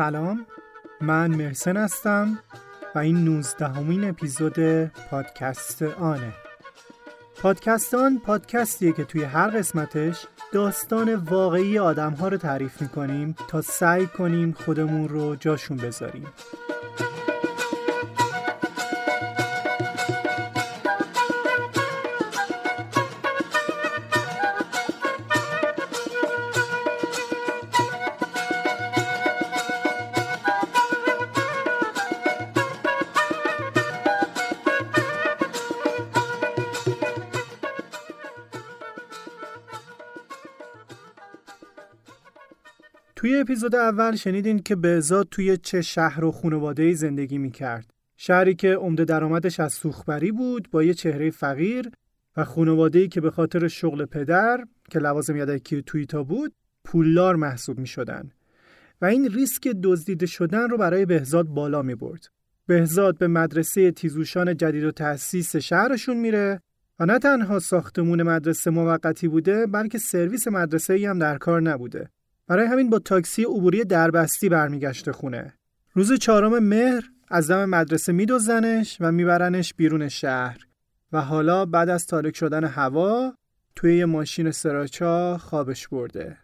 سلام. من مرسن هستم و این 19 همین اپیزود پادکست آنه. پادکست آن پادکستیه که توی هر قسمتش داستان واقعی آدم ها رو تعریف می‌کنیم تا سعی کنیم خودمون رو جاشون بذاریم. اپیزود اول شنیدین که بهزاد توی چه شهر و خانواده زندگی می‌کرد. شهری که عمده درآمدش از سوخبری بود با یه چهره فقیر و خانواده‌ای که به خاطر شغل پدر که لوازم یدکی تویتا بود پولدار محسوب می شدن. و این ریسک دزدیده شدن رو برای بهزاد بالا می برد. بهزاد به مدرسه تیزوشان جدید و تأسیس شهرشون میره و نه تنها ساختمون مدرسه موقتی بوده بلکه سرویس مدرسه هم در کار نبوده. برای همین با تاکسی عبوری دربستی برمیگشته خونه. روز چهارم مهر از دم مدرسه میدوزنش و میبرنش بیرون شهر و حالا بعد از تاریک شدن هوا توی یه ماشین سراچا خوابش برده.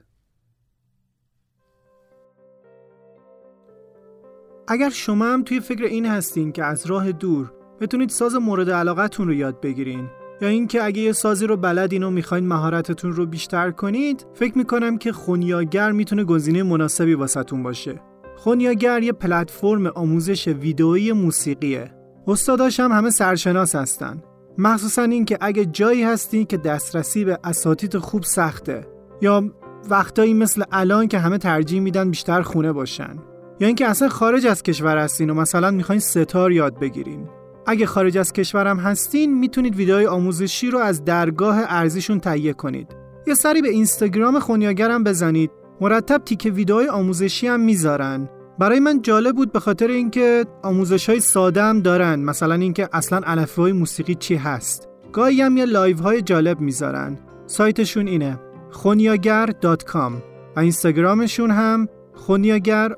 اگر شما هم توی فکر این هستین که از راه دور بتونید ساز مورد علاقتون رو یاد بگیرین یا اینکه اگه یه سازی رو بلدین و می‌خواین مهارتتون رو بیشتر کنید فکر می‌کنم که خونیاگر می‌تونه گزینه مناسبی واسهتون باشه. خونیاگر یه پلتفرم آموزش ویدئویی موسیقیه. استاداش هم همه سرشناس هستن. مخصوصا اینکه اگه جایی هستی که دسترسی به اساتید خوب سخته یا وقتایی مثل الان که همه ترجیح میدن بیشتر خونه باشن. یا اینکه اصلا خارج از کشور هستین و مثلا می‌خواین ستار یاد بگیرین. اگه خارج از کشورم هستین می‌تونید ویدیوهای آموزشی رو از درگاه ارزیشون تهیه کنید. یه سری به اینستاگرام خونیاگرم بزنید. مرتب تیک ویدیوهای آموزشی هم می‌ذارن. برای من جالب بود به خاطر اینکه آموزش های ساده هم دارن مثلا اینکه اصلا علفه موسیقی چی هست گاهی هم یه لایو های جالب می‌ذارن سایتشون اینه خونیاگر.com و اینستاگرامشون هم خونیاگر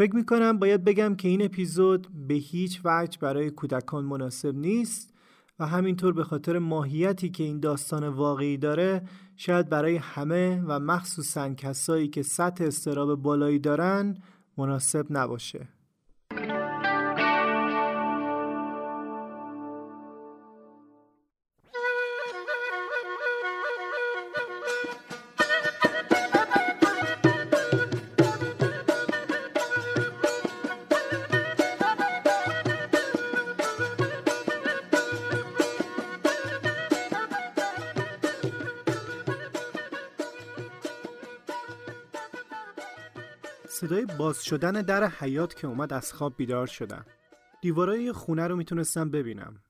فکر می‌کنم باید بگم که این اپیزود به هیچ وجه برای کودکان مناسب نیست و همینطور به خاطر ماهیتی که این داستان واقعی داره شاید برای همه و مخصوصا کسایی که سطح استراب بالایی دارن مناسب نباشه. باز شدن در حیات که اومد از خواب بیدار شدم. دیوارای خونه رو می‌تونستم ببینم.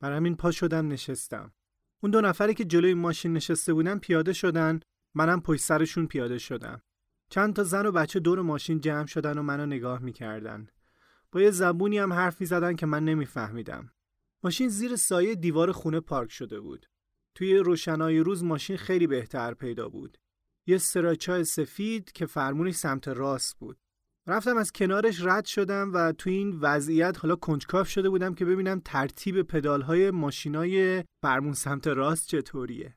بر همین پا شدم نشستم. اون دو نفری که جلوی ماشین نشسته بودن پیاده شدن، منم پشت سرشون پیاده شدم. چند تا زن و بچه دور ماشین جمع شدن و منو نگاه می‌کردن. با یه زبونی هم حرف می‌زدن که من نمیفهمیدم. ماشین زیر سایه دیوار خونه پارک شده بود. توی روشنای روز ماشین خیلی بهتر پیدا بود. یه سراچای سفید که فرمونش سمت راست بود رفتم از کنارش رد شدم و تو این وضعیت حالا کنجکاف شده بودم که ببینم ترتیب پدال های ماشینای فرمون سمت راست چطوریه.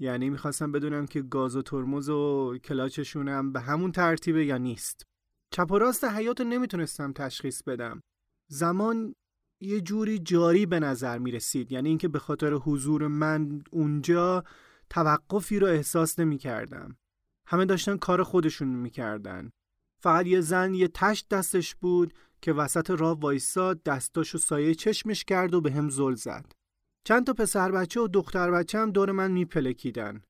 یعنی می‌خواستم بدونم که گاز و ترمز و کلاچشونم به همون ترتیبه یا نیست. چپ و راست حیات نمی‌تونستم تشخیص بدم. زمان یه جوری جاری به نظر می‌رسید. یعنی اینکه به خاطر حضور من اونجا توقفی رو احساس نمی کردم. همه داشتن کار خودشون می‌کردن. فقط یه زن یه تشت دستش بود که وسط راه وایساد دستاشو سایه چشمش کرد و به هم زل زد. چند تا پسر بچه و دختر بچه هم دور من میپلکیدن.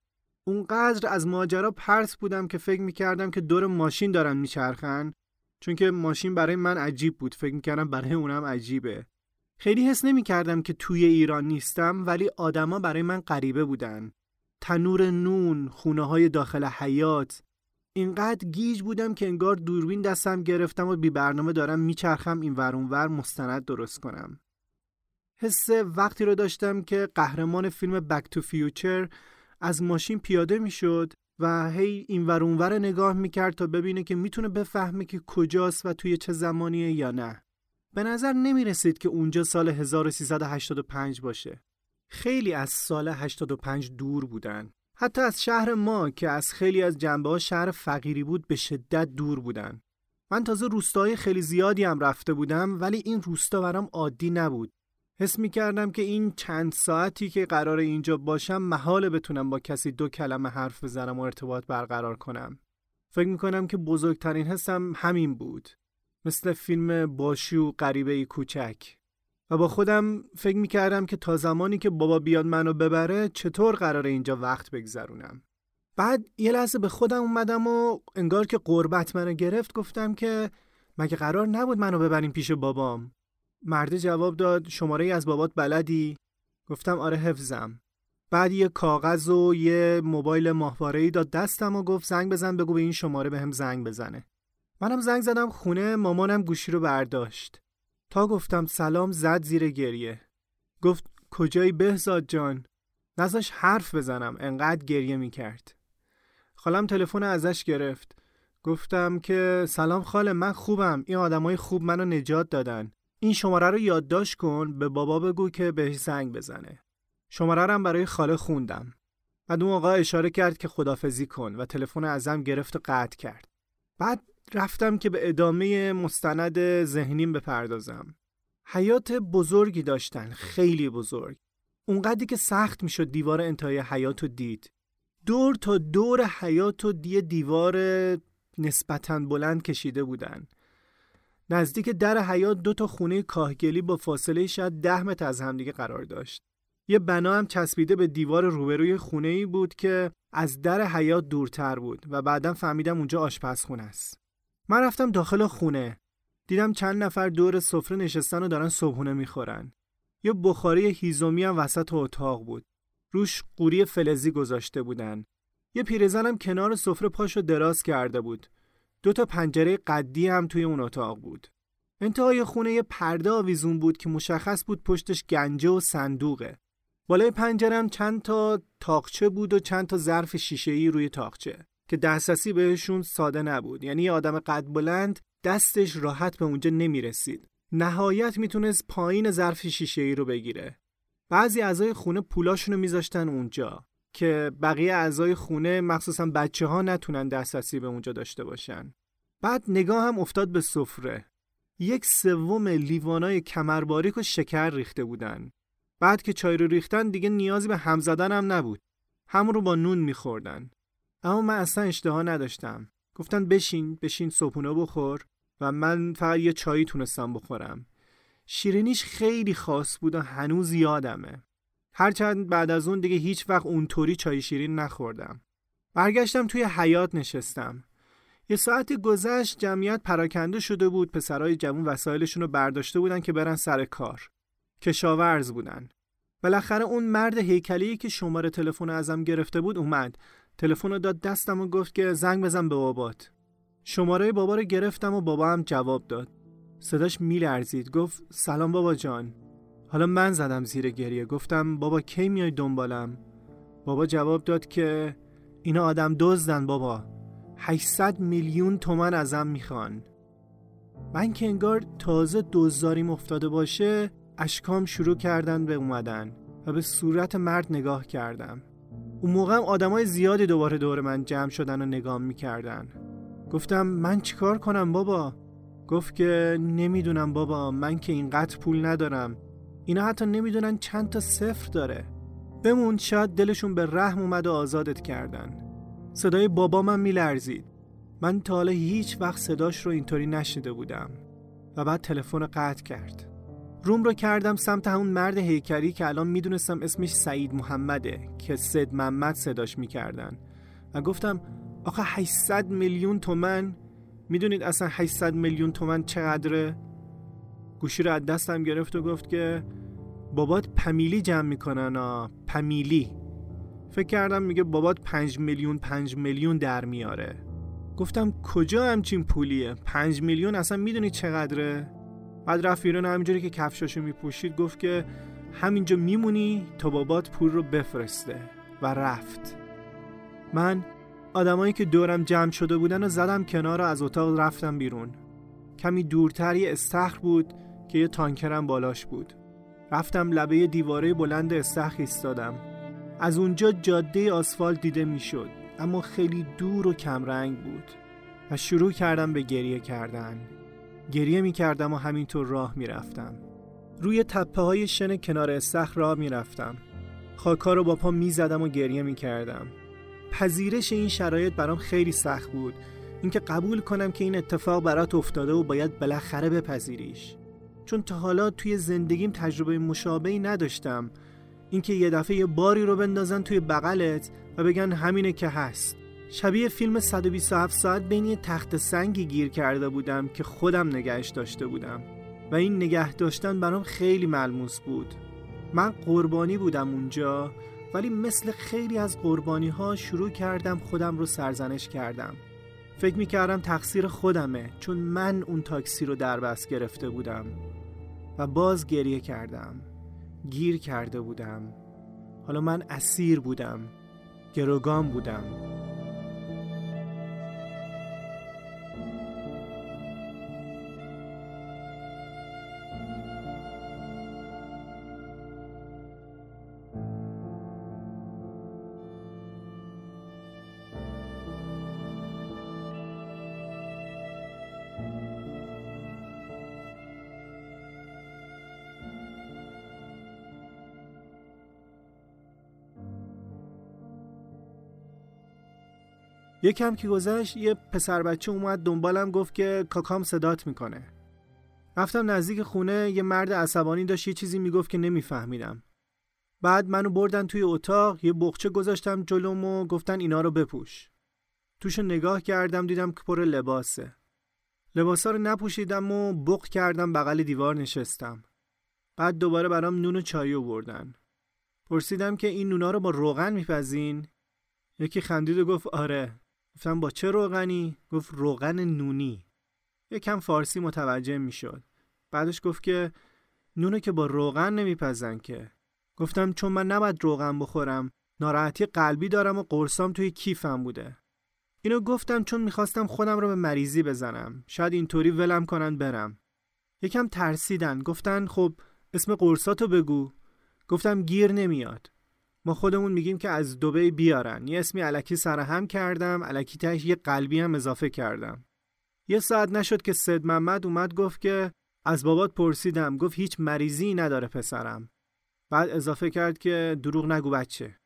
اونقدر از ماجرا پرس بودم که فکر می‌کردم که دور ماشین دارن میچرخن چون که ماشین برای من عجیب بود. فکر می‌کردم برای اونم عجیبه. خیلی حس نمی‌کردم که توی ایران نیستم ولی آدما برای من غریبه بودن. تنور نون، خونه های داخل حیاط اینقدر گیج بودم که انگار دوربین دستم گرفتم و بی برنامه دارم میچرخم این ور ور مستند درست کنم. حس وقتی رو داشتم که قهرمان فیلم Back to Future از ماشین پیاده می‌شد و هی این ور اونور نگاه می‌کرد تا ببینه که می‌تونه بفهمه که کجاست و توی چه زمانیه یا نه. به نظر نمی‌رسید که اونجا سال 1385 باشه. خیلی از سال 85 دور بودن. حتی از شهر ما که از خیلی از جنبه ها شهر فقیری بود به شدت دور بودن. من تازه روستاهای خیلی زیادی هم رفته بودم ولی این روستا برام عادی نبود. حس می کردم که این چند ساعتی که قرار اینجا باشم محاله بتونم با کسی دو کلمه حرف بزنم و ارتباط برقرار کنم. فکر می کنم که بزرگترین حسم همین بود. مثل فیلم باشی و غریبه کوچک. و با خودم فکر می کردم که تا زمانی که بابا بیاد منو ببره چطور قرار اینجا وقت بگذرونم. بعد یه لحظه به خودم اومدم و انگار که قربت منو گرفت گفتم که مگه قرار نبود منو ببریم پیش بابام؟ مرد جواب داد شماره از بابات بلدی؟ گفتم آره حفظم. بعد یه کاغذ و یه موبایل ماهواره‌ای داد دستم و گفت زنگ بزن بگو به این شماره به هم زنگ بزنه. منم زنگ زدم خونه مامانم گوشی رو برداشت. تا گفتم سلام زد زیر گریه. گفت کجایی بهزاد جان؟ نزاش حرف بزنم انقدر گریه می‌کرد. خالم تلفن ازش گرفت. گفتم که سلام خاله من خوبم. این آدمای خوب منو نجات دادن. این شماره رو یادداشت کن به بابا بگو که بهش زنگ بزنه. شماره رو برای خاله خوندم. بعد اون آقا اشاره کرد که خدافزی کن و تلفن ازم گرفت و قطع کرد. بعد رفتم که به ادامه مستند ذهنیم بپردازم. حیات بزرگی داشتن خیلی بزرگ. اونقدری که سخت می‌شد دیوار انتهای حیات رو دید. دور تا دور حیات و دیه دیوار نسبتا بلند کشیده بودن. نزدیک در حیات دو تا خونه کاهگلی با فاصله شاید ده متر از همدیگه قرار داشت. یه بنا هم چسبیده به دیوار روبروی خونه ای بود که از در حیات دورتر بود و بعدا فهمیدم اونجا آشپزخونه است. من رفتم داخل خونه دیدم چند نفر دور سفره نشستن و دارن صبحونه می‌خورن یه بخاری هیزومی هم وسط اتاق بود روش قوری فلزی گذاشته بودن. یه پیرزنم کنار سفره پاشو دراز کرده بود. دو تا پنجره قدی هم توی اون اتاق بود. انتهای خونه یه پرده آویزون بود که مشخص بود پشتش گنجه و صندوقه. بالای پنجرم چند تا تاقچه بود و چند تا ظرف شیشه‌ای روی تاقچه که دسترسی بهشون ساده نبود. یعنی یه آدم قد بلند دستش راحت به اونجا نمی‌رسید. نهایت می‌تونست پایین ظرف شیشه‌ای رو بگیره. بعضی اعضای خونه پولاشونو میذاشتن اونجا که بقیه اعضای خونه مخصوصا بچه ها نتونن دسترسی به اونجا داشته باشن بعد نگاه هم افتاد به سفره یک سوم لیوانای کمرباریک و شکر ریخته بودن بعد که چای رو ریختن دیگه نیازی به هم زدن هم نبود همون رو با نون میخوردن اما من اصلا اشتها نداشتم. گفتن بشین بشین صبحونه بخور و من فقط یه چایی تونستم بخورم. شیرینیش خیلی خاص بود و هنوز یادمه. هرچند بعد از اون دیگه هیچ وقت اونطوری چای شیرین نخوردم. برگشتم توی حیات نشستم. یه ساعتی گذشت جمعیت پراکنده شده بود. پسرای جوون وسایلشون رو برداشته بودن که برن سر کار. کشاورز بودن. بالاخره اون مرد هیکلی که شماره تلفن ازم گرفته بود اومد. تلفن رو داد دستم و گفت که زنگ بزن به بابات. شماره بابا رو گرفتم و بابا هم جواب داد. صداش میلرزید. گفت سلام بابا جان. حالا من زدم زیر گریه. گفتم بابا کی میای دنبالم؟ بابا جواب داد که اینا آدم دزدن بابا. 800 میلیون تومن ازم می‌خوان. من که انگار تازه دزداریم افتاده باشه اشکام شروع کردن به اومدن و به صورت مرد نگاه کردم. اون موقع هم آدمای زیادی دوباره دور من جمع شدن و نگاه می‌کردن. گفتم من چیکار کنم بابا؟ گفت که نمی‌دونم بابا من که اینقدر پول ندارم. اینا حتی نمی‌دونن چند تا صفر داره. بمون شاید دلشون به رحم اومد و آزادت کردن. صدای بابا من میلرزید. من تا حالا هیچ وقت صداش رو اینطوری نشنیده بودم و بعد تلفن قطع کرد. روم رو کردم سمت همون مرد هیکری که الان می‌دونستم اسمش سعید محمده که سید محمد صداش می‌کردن. و گفتم آخه 800 میلیون تومن؟ می‌دونید اصلا 800 میلیون تومن چقدره؟ گوشی رو از دستم گرفت و گفت که بابات پمیلی جمع می‌کنن آ پمیلی. فکر کردم میگه بابات 5 میلیون 5 میلیون در میاره. گفتم کجا همچین پولیه؟ 5 میلیون اصلا می‌دونی چقدره؟ بعد رفت بیرون همینجوری که کفشاشو میپوشید گفت که همینجا میمونی تا بابات پول رو بفرسته. و رفت. من آدمایی که دورم جمع شده بودن و زدم کنار و از اتاق رفتم بیرون. کمی دورتر یه استخر بود که یه تانکرم بالاش بود. رفتم لبه دیواره بلند استخر ایستادم. از اونجا جاده آسفالت دیده می‌شد اما خیلی دور و کمرنگ بود. و شروع کردم به گریه کردن. گریه می کردم و همینطور راه می رفتم. روی تپه های شن کنار استخر راه می رفتم. خاکا رو با پا می زدم و گریه می کردم. پذیرش این شرایط برام خیلی سخت بود اینکه قبول کنم که این اتفاق برات افتاده و باید بالاخره بپذیریش چون تا حالا توی زندگیم تجربه مشابهی نداشتم اینکه یه دفعه یه باری رو بندازن توی بغلت و بگن همینه که هست شبیه فیلم 127 ساعت بین یه تخت سنگی گیر کرده بودم که خودم نگهش داشته بودم. و این نگه داشتن برام خیلی ملموس بود. من قربانی بودم اونجا ولی مثل خیلی از قربانی ها شروع کردم خودم رو سرزنش کردم. فکر می کردم تقصیر خودمه چون من اون تاکسی رو در بست گرفته بودم. و باز گریه کردم. گیر کرده بودم. حالا من اسیر بودم. گروگان بودم. یکم که گذشت یه پسر بچه اومد دنبالم گفت که کاکام صدات می‌کنه. رفتم نزدیک خونه یه مرد عصبانی داشت یه چیزی می‌گفت که نمیفهمیدم. بعد منو بردن توی اتاق یه بخچه گذاشتم جلوم و گفتن اینا رو بپوش. توش نگاه کردم دیدم که پر لباسه. لباسا رو نپوشیدم و بغ کردم بغل دیوار نشستم. بعد دوباره برام نون و چای آوردن. پرسیدم که این نونا رو با روغن میپزین؟ یکی خندید و گفت آره. گفتم با چه روغنی؟ گفت روغن نونی. یکم فارسی متوجه می‌شد. بعدش گفت که نونو که با روغن نمیپزن که. گفتم چون من نباید روغن بخورم ناراحتی قلبی دارم و قرصام توی کیفم بوده. اینو گفتم چون می‌خواستم خودم رو به مریضی بزنم. شاید اینطوری ولم کنن برم. یکم ترسیدن. گفتن خب اسم قرصاتو بگو. گفتم گیر نمیاد. ما خودمون میگیم که از دوبه بیارن. یه اسمی علکی سرهم کردم علکی تش یه قلبی هم اضافه کردم. یه ساعت نشد که سید محمد اومد گفت که از بابات پرسیدم. گفت هیچ مریضی نداره پسرم. بعد اضافه کرد که دروغ نگو بچه.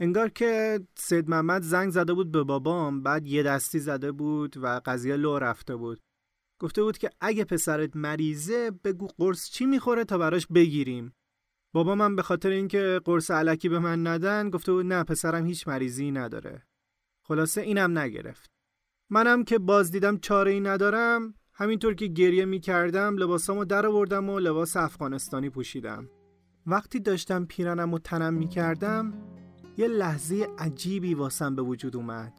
انگار که سید محمد زنگ زده بود به بابام بعد یه دستی زده بود و قضیه لو رفته بود. گفته بود که اگه پسرت مریضه بگو قرص چی می‌خوره تا براش بگیریم. بابا من به خاطر اینکه قرص علکی به من ندن گفته بود نه پسرم هیچ مریضی نداره. خلاصه اینم نگرفت. منم که باز دیدم چاره ای ندارم همینطور که گریه می کردم لباسامو در آوردم و لباس افغانستانی پوشیدم. وقتی داشتم پیرنم و تنم می کردم یه لحظه عجیبی واسم به وجود اومد.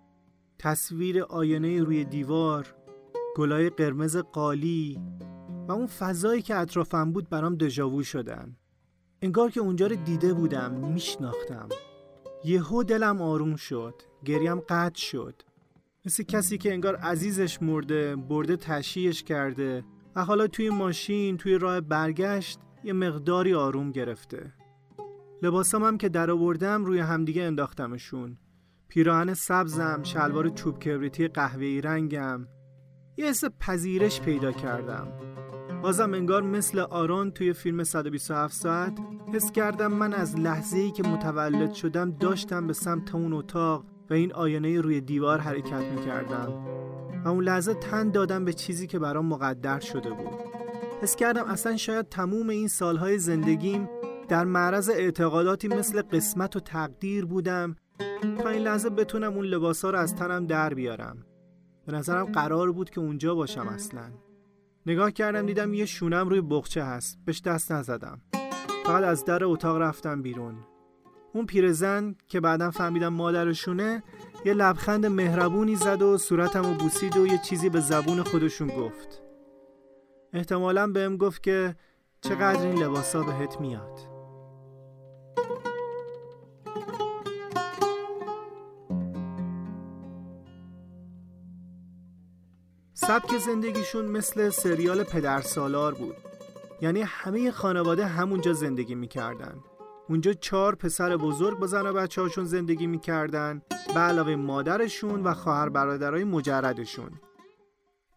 تصویر آینه روی دیوار گلای قرمز قالی و اون فضایی که اطرافم بود برام دژاوو شدن. انگار که اونجا رو دیده بودم میشناختم. یهو دلم آروم شد گریم قطع شد. مثل کسی که انگار عزیزش مرده برده تشییش کرده و حالا توی ماشین توی راه برگشت یه مقداری آروم گرفته. لباسام هم که در آوردم روی همدیگه انداختمشون. پیراهن سبزم شلوار چوب کبریتی قهوه‌ای رنگم. یه حس پذیرش پیدا کردم. بازم انگار مثل آرون توی فیلم 127 ساعت حس کردم من از لحظه ای که متولد شدم داشتم به سمت اون اتاق و این آینه روی دیوار حرکت می کردم و اون لحظه تن دادم به چیزی که برام مقدر شده بود. حس کردم اصلا شاید تموم این سالهای زندگیم در معرض اعتقاداتی مثل قسمت و تقدیر بودم تا این لحظه بتونم اون لباسا رو از تنم در بیارم. به نظرم قرار بود که اونجا باشم اصلا. نگاه کردم دیدم یه شونم روی بخچه هست. بهش دست نزدم. فقط از در اتاق رفتم بیرون. اون پیرزن که بعدا فهمیدم مادرشونه یه لبخند مهربونی زد و صورتم و بوسید و یه چیزی به زبون خودشون گفت. احتمالا بهم گفت که چقدر این لباسا بهت میاد. سبک زندگیشون مثل سریال پدرسالار بود. یعنی همه خانواده همونجا زندگی می‌کردن. اونجا چهار پسر بزرگ با زن و بچه هاشون زندگی می‌کردن به علاوه مادرشون و خواهر برادرای مجردشون.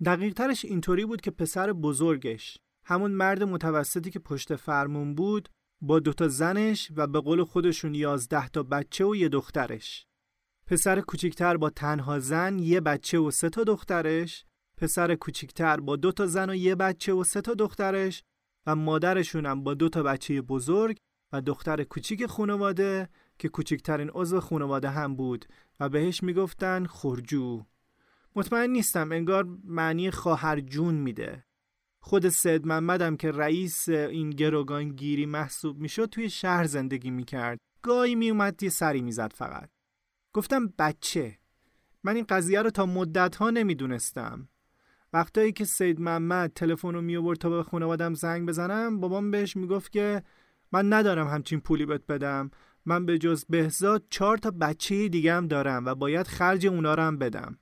دقیق ترش اینطوری بود که پسر بزرگش همون مرد متوسطی که پشت فرمون بود با دوتا زنش و به قول خودشون یازده تا بچه و یه دخترش. پسر کوچیکتر با تنها زن یه بچه و سه تا دخترش پسر کوچیکتر با دو تا زن و یه بچه و سه تا دخترش و مادرشون هم با دو تا بچه بزرگ و دختر کوچیک خانواده که کوچکترین عضو خانواده هم بود و بهش می‌گفتن خورجو مطمئن نیستم انگار معنی خواهر جون میده. خود سید محمدم که رئیس این گروگان گیری محسوب می‌شد توی شهر زندگی می‌کرد. گاهی میومد یه سری می‌زد فقط. گفتم بچه من این قضیه رو تا مدت ها نمی‌دونستم. وقتایی که سید محمد تلفن رو می آورد تا به خانوادم زنگ بزنم بابام بهش می‌گفت که من ندارم همچین پولی بهت بدم. من به جز بهزاد چهار تا بچه دیگه هم دارم و باید خرج اونا رو هم بدم.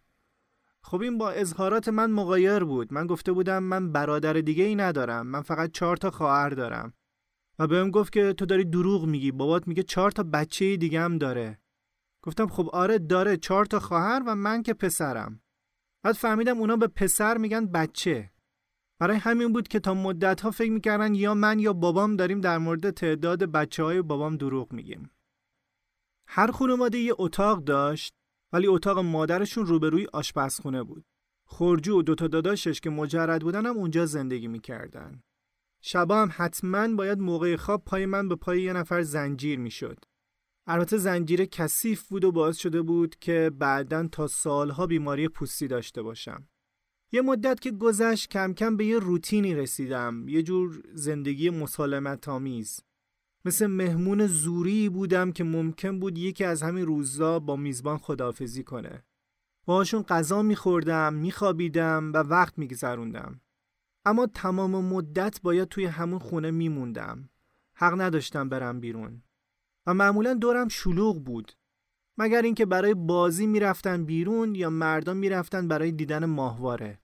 خب این با اظهارات من مغایر بود. من گفته بودم من برادر دیگه ای ندارم. من فقط چهار تا خواهر دارم. و بهم گفت که تو داری دروغ میگی. بابات میگه چهار تا بچه دیگه هم داره. گفتم خب آره داره. چهار تا خواهر و من که پسرم. بعد فهمیدم اونا به پسر میگن بچه. برای همین بود که تا مدت ها فکر می‌کردن یا من یا بابام داریم در مورد تعداد بچه های بابام دروغ میگیم. هر خانواده یه اتاق داشت ولی اتاق مادرشون روبروی آشپزخونه بود. خورجو و دوتا داداشش که مجرد بودن هم اونجا زندگی می‌کردن. شبا هم حتما باید موقع خواب پای من به پای یه نفر زنجیر می‌شد. البته زنجیر کثیف بود و باعث شده بود که بعدا تا سالها بیماری پوستی داشته باشم. یه مدت که گذشت کم کم به یه روتینی رسیدم، یه جور زندگی مسالمت آمیز. مثل مهمون زوری بودم که ممکن بود یکی از همین روزا با میزبان خداحافظی کنه. باهاشون غذا میخوردم، میخوابیدم و وقت میگذروندم. اما تمام مدت باید توی همون خونه میموندم. حق نداشتم برم بیرون. و معمولا دورم شلوغ بود. مگر اینکه برای بازی می‌رفتن بیرون یا مردان می‌رفتن برای دیدن ماهواره.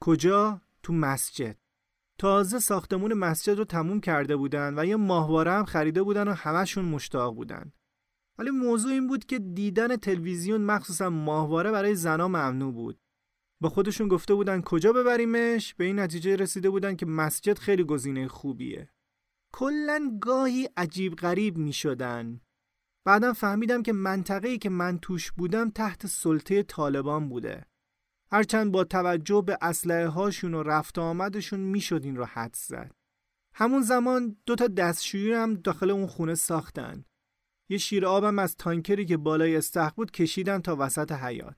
کجا؟ تو مسجد. تازه ساختمون مسجد رو تموم کرده بودن و یه ماهواره هم خریده بودن و همشون مشتاق بودن. ولی موضوع این بود که دیدن تلویزیون مخصوصا ماهواره برای زنا ممنوع بود. با خودشون گفته بودن کجا ببریمش؟ به این نتیجه رسیده بودن که مسجد خیلی گزینه خوبیه. کلا گاهی عجیب غریب می شدن. بعدم فهمیدم که منطقه‌ای که من توش بودم تحت سلطه طالبان بوده. هرچند با توجه به اسلحه هاشون و رفت آمدشون می‌شد این رو حد زد. همون زمان دو تا دستشویی هم داخل اون خونه ساختن. یه شیر آبم از تانکری که بالای استخ بود کشیدن تا وسط حیات.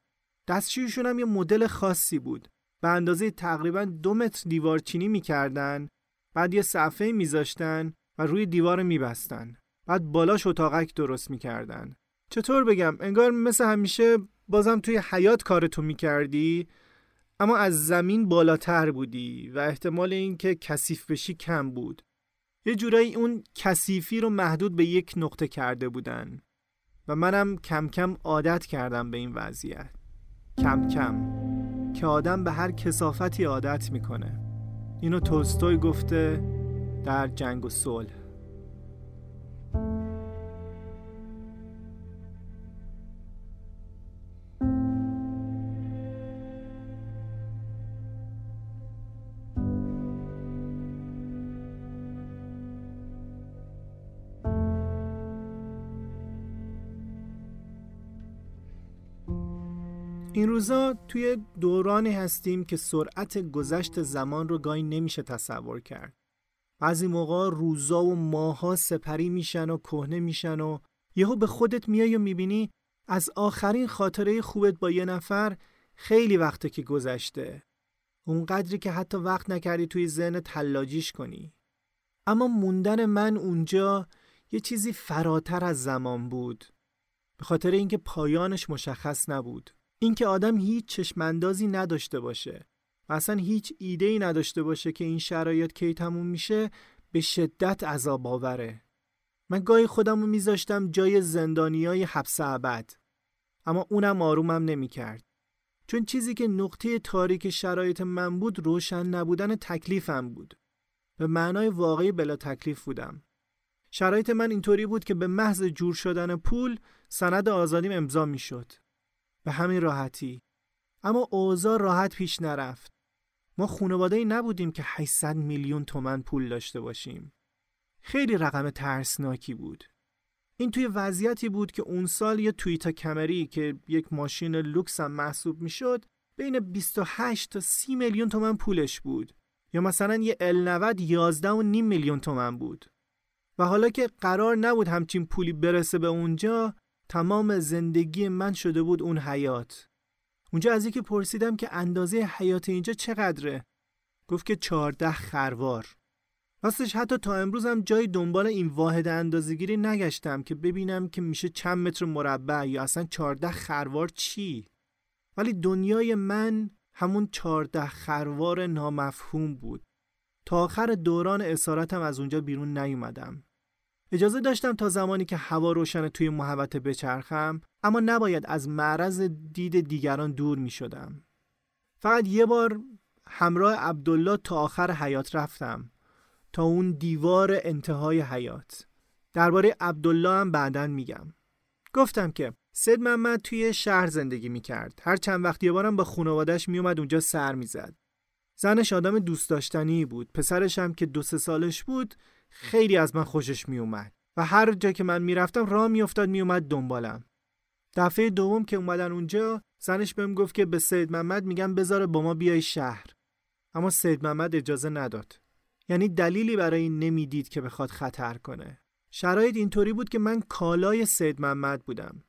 دستشویشون هم یه مدل خاصی بود. به اندازه تقریبا دو متر دیوارچینی می‌کردن بعد یه صفحه میذاشتن و روی دیوار میبستن. بعد بالاش اتاقک درست می‌کردن. چطور بگم؟ انگار مثل همیشه بازم توی حیات کارتو می‌کردی اما از زمین بالاتر بودی و احتمال اینکه کثیف بشی کم بود. یه جورایی اون کثیفی رو محدود به یک نقطه کرده بودن. و منم کم کم عادت کردم به این وضعیت. کم کم. که آدم به هر کسافتی عادت می‌کنه. اینو تولستوی گفته در جنگ و صلح. این روزا توی دورانی هستیم که سرعت گذشت زمان رو گاهی نمیشه تصور کرد. بعضی موقع روزا و ماها سپری میشن و کهنه میشن و یهو به خودت میای و می‌بینی از آخرین خاطره خوبت با یه نفر خیلی وقته که گذشته. اونقدری که حتی وقت نکردی توی ذهن تلاجیش کنی. اما موندن من اونجا یه چیزی فراتر از زمان بود. به خاطر اینکه پایانش مشخص نبود. اینکه آدم هیچ چشماندازی نداشته باشه و اصلا هیچ ایده ای نداشته باشه که این شرایط کی تموم میشه به شدت عذاب آوره. من گاهی خودم رو میذاشتم جای زندانیای حبس ابد اما اونم آرومم نمی‌کرد. چون چیزی که نقطه تاریک شرایط من بود روشن نبودن تکلیفم بود. به معنای واقعی بلا تکلیف بودم. شرایط من اینطوری بود که به محض جور شدن پول سند آزادیم امضا می‌شد. به همین راحتی. اما اوضاع راحت پیش نرفت. ما خانواده نبودیم که 800 میلیون تومن پول داشته باشیم. خیلی رقم ترسناکی بود. این توی وضعیتی بود که اون سال یه تویتا کمری که یک ماشین لوکس هم محسوب می‌شد بین 28 تا 30 میلیون تومن پولش بود. یا مثلا یه ال 90 و نیم میلیون تومن بود. و حالا که قرار نبود همچین پولی برسه به اونجا تمام زندگی من شده بود اون حیات. اونجا از یکی پرسیدم که اندازه حیات اینجا چقدره. گفت که 14 خروار. راستش حتی تا امروز هم جای دنبال این واحد اندازه‌گیری نگشتم که ببینم که میشه چند متر مربع یا اصلا 14 خروار چی. ولی دنیای من همون 14 خروار نامفهوم بود. تا آخر دوران اسارتم از اونجا بیرون نیومدم. اجازه داشتم تا زمانی که هوا روشن توی محوطه بچرخم اما نباید از معرض دید دیگران دور می شدم. فقط یه بار همراه عبدالله تا آخر حیات رفتم تا اون دیوار انتهای حیات. درباره عبدالله هم بعدا میگم. گفتم که سید محمد توی شهر زندگی می‌کرد. هر چند وقت یه بارم با خانوادش میومد اونجا سر می‌زد. زنش آدم دوست داشتنی بود. پسرش هم که دو سه سالش بود خیلی از من خوشش میومد و هر جا که من می‌رفتم راه میافتاد میومد دنبالم. دفعه دوم که اومدن اونجا زنش بهم گفت که به سید محمد میگم بذاره با ما بیای شهر. اما سید محمد اجازه نداد. یعنی دلیلی برای این نمی‌دید که بخواد خطر کنه. شرایط اینطوری بود که من کالای سید محمد بودم.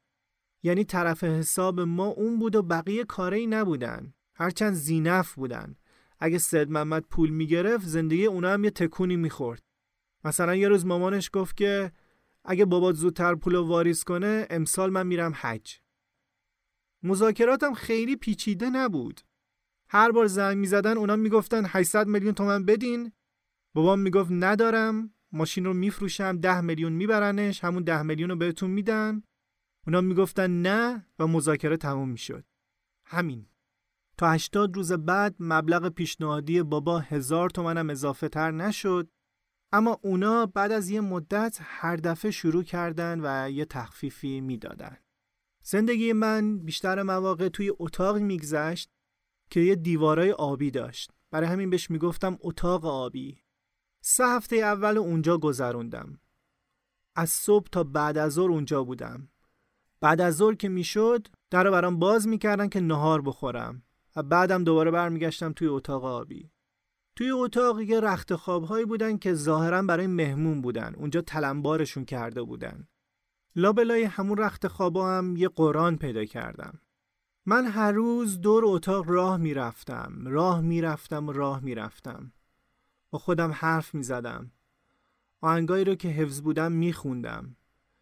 یعنی طرف حساب ما اون بود و بقیه کاری نبودن. هرچند زینف بودن. اگه سید محمد پول می‌گرفت زندگی اونا هم یه تکونی می‌خورد. مثلا یه روز مامانش گفت که اگه بابات زودتر پول واریز کنه امسال من میرم حج. مذاکراتم خیلی پیچیده نبود. هر بار زنگ می‌زدن اونا می‌گفتن 800 میلیون تومن بدین. بابام می‌گفت ندارم ماشین رو میفروشم 10 میلیون میبرنش همون 10 میلیون رو بهتون میدن اونا می‌گفتن نه و مذاکره تموم می‌شد. همین. تا 80 روز بعد مبلغ پیشنهادی بابا هزار تومنم اضافه تر نشد. اما اونا بعد از یه مدت هر دفعه شروع کردن و یه تخفیفی می‌دادن. زندگی من بیشتر مواقع توی اتاق میگذشت که یه دیوارای آبی داشت. برای همین بهش می‌گفتم اتاق آبی. سه هفته اول اونجا گذروندم. از صبح تا بعد از ظهر اونجا بودم. بعد از ظهر که می‌شد در برام باز می‌کردن که نهار بخورم و بعدم دوباره برمیگشتم توی اتاق آبی. توی اتاق یه رخت خوابهایی بودن که ظاهرا برای مهمون بودن. اونجا تلمبارشون کرده بودن. لابلای همون رخت خوابا هم یه قرآن پیدا کردم. من هر روز دور اتاق راه می‌رفتم. راه می‌رفتم راه می‌رفتم. با خودم حرف می‌زدم. آهنگایی رو که حفظ بودم میخوندم.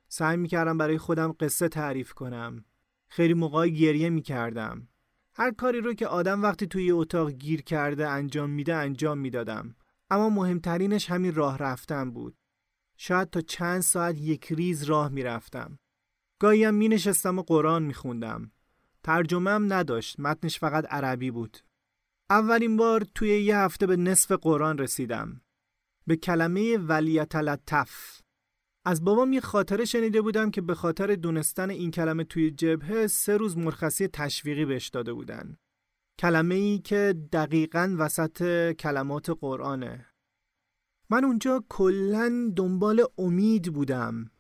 سعی می‌کردم برای خودم قصه تعریف کنم. خیلی موقع گریه می‌کردم. هر کاری رو که آدم وقتی توی اتاق گیر کرده انجام میده انجام می‌دادم. اما مهمترینش همین راه رفتن بود. شاید تا چند ساعت یک ریز راه می‌رفتم. گاهی می نشستم و قرآن می خوندم ترجمه هم نداشت متنش فقط عربی بود. اولین بار توی یه هفته به نصف قرآن رسیدم. به کلمه ولیت لطف از بابام یه خاطره شنیده بودم که به خاطر دونستن این کلمه توی جبهه سه روز مرخصی تشویقی بهش داده بودن. کلمه ای که دقیقا وسط کلمات قرآنه. من اونجا کلا دنبال امید بودم.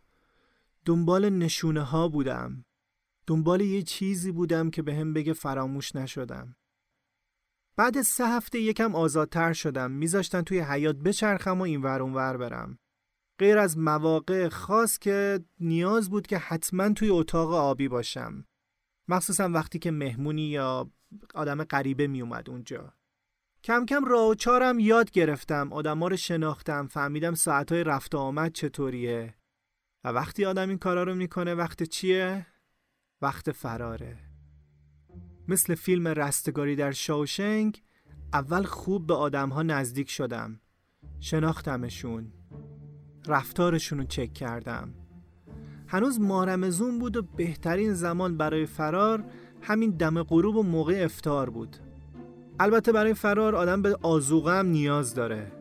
دنبال نشونه ها بودم. دنبال یه چیزی بودم که به هم بگه فراموش نشدم. بعد سه هفته یکم آزادتر شدم. میذاشتن توی حیات بچرخم و این ور ور برم. غیر از مواقع خاص که نیاز بود که حتما توی اتاق آبی باشم. مخصوصا وقتی که مهمونی یا آدم غریبه می اومد اونجا. کم کم راه و چارم یاد گرفتم آدما رو شناختم فهمیدم ساعتهای رفت و آمد چطوریه. و وقتی آدم این کارا رو می‌کنه وقت چیه؟ وقت فراره. مثل فیلم رستگاری در شاوشنگ اول خوب به آدم ها نزدیک شدم. شناختمشون. رفتارشون رو چک کردم. هنوز مارمزون بود و بهترین زمان برای فرار همین دم غروب و موقع افتار بود. البته برای فرار آدم به آزوغه هم نیاز داره.